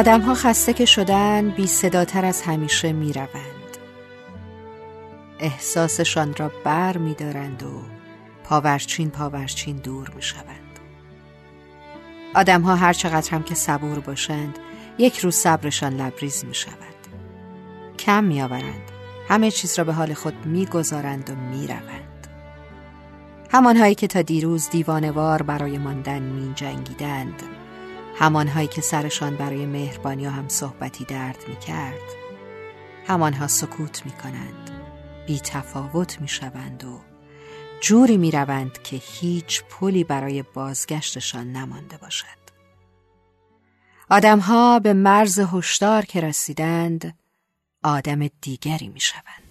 آدمها خسته که شدن بی صداتر از همیشه می روند. احساسشان را بر می دارند و پاورچین پاورچین دور می شوند. آدمها هر چقدر هم که صبور باشند یک روز صبرشان لبریز می شود. کم می آورند. همه چیز را به حال خود می گذارند و می روند. همانهایی که تا دیروز دیوانوار برای ماندن می جنگیدند همانهایی که سرشان برای مهربانی هم صحبتی درد می کرد همانها سکوت می کنند بی تفاوت می شوند و جوری می روند که هیچ پلی برای بازگشتشان نمانده باشد آدمها به مرز هشدار که رسیدند آدم دیگری می شوند.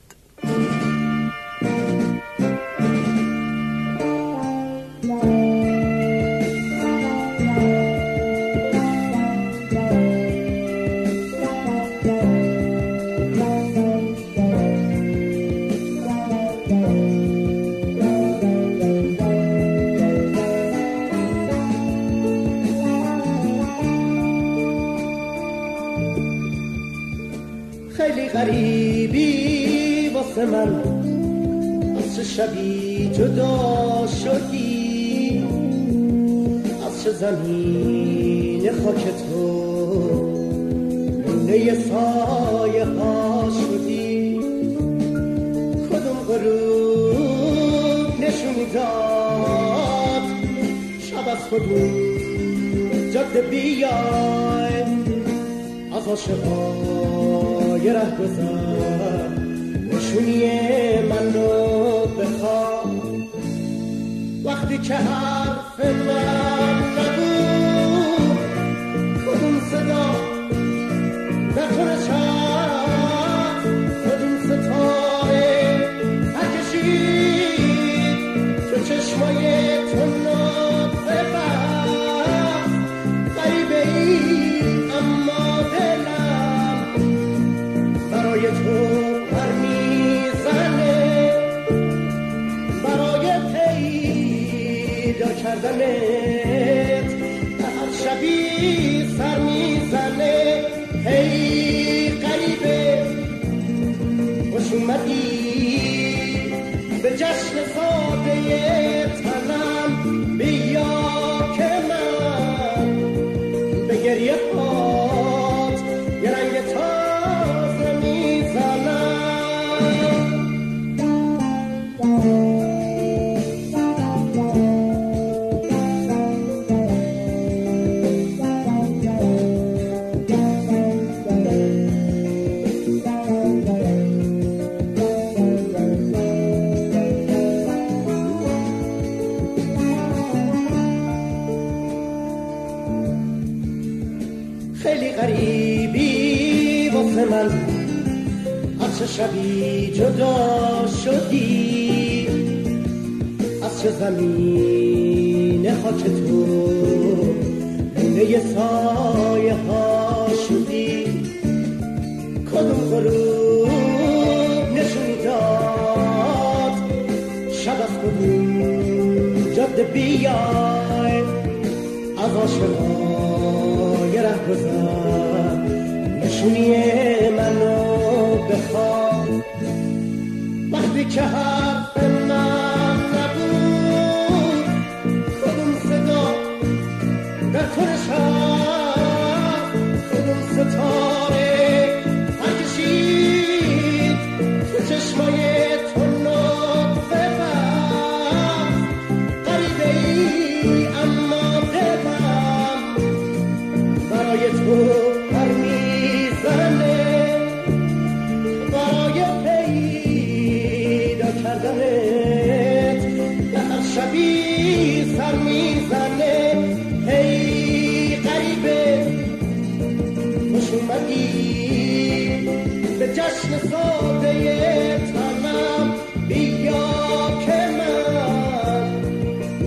غریبی واسه من. از چه شبی جدا شدی؟ از چه زمین خاک تو؟ لونه سایه ها شدی. کدوم غروب نشونی داد؟ شب از کدوم جاده بیای. از عاشقای ره گذر نشونی من رو بخواه وقتی که حرف من کردنت به هر شبی سر می‌زنه. هی قریبه خوش اومدی. به جشن ساده تنم بیا که من به گریه پات یه رنگ تازه می‌زنم. خیلی غریبی واسه من. از چه شبی جدا شدی از چه زمین خاک تو لونه سایه ها شدی. کدوم غروب نشونی داد؟ شب از کدوم جاده بیای از آشنای ره گذر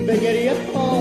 بگریه پا